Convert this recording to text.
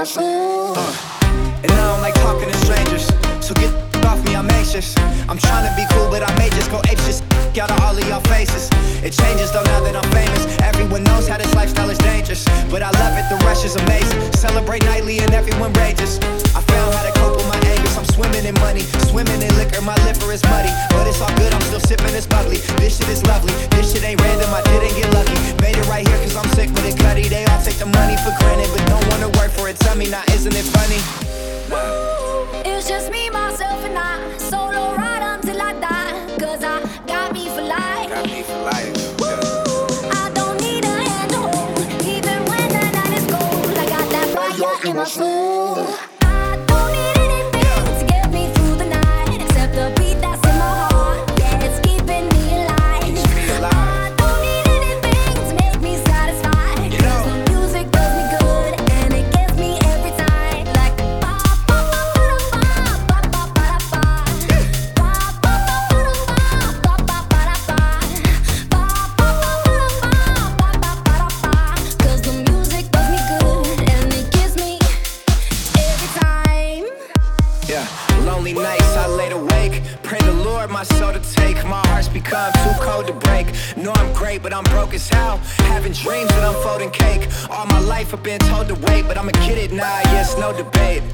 my. Uh, and I don't like talking to strangers, so get off me, I'm anxious. I'm trying to be cool, but I may just go ape. Out of all of y'all faces. It changes though now that I'm famous. Everyone knows how this lifestyle is dangerous, but I love it. The rush is amazing. Celebrate nightly and everyone rages. I found how to cope with my angers. I'm swimming in money, swimming in liquor. My liver is muddy, but it's all good. I'm still sipping this bubbly. This shit is lovely. This shit ain't random. I didn't get lucky. Made it right here cause I'm sick with it. Cuddy. They all take the money for granted, but don't me now, isn't it funny? It's just me, myself, and I. Solo ride until I die. Cause I got me for life. Got me for life. I don't need Yeah, lonely nights I laid awake. Pray the Lord my soul to take. My heart's become too cold to break. Know I'm great, but I'm broke as hell. Having dreams that I'm folding cake. All my life I've been told to wait, but I'ma get it now. Yes, no debate.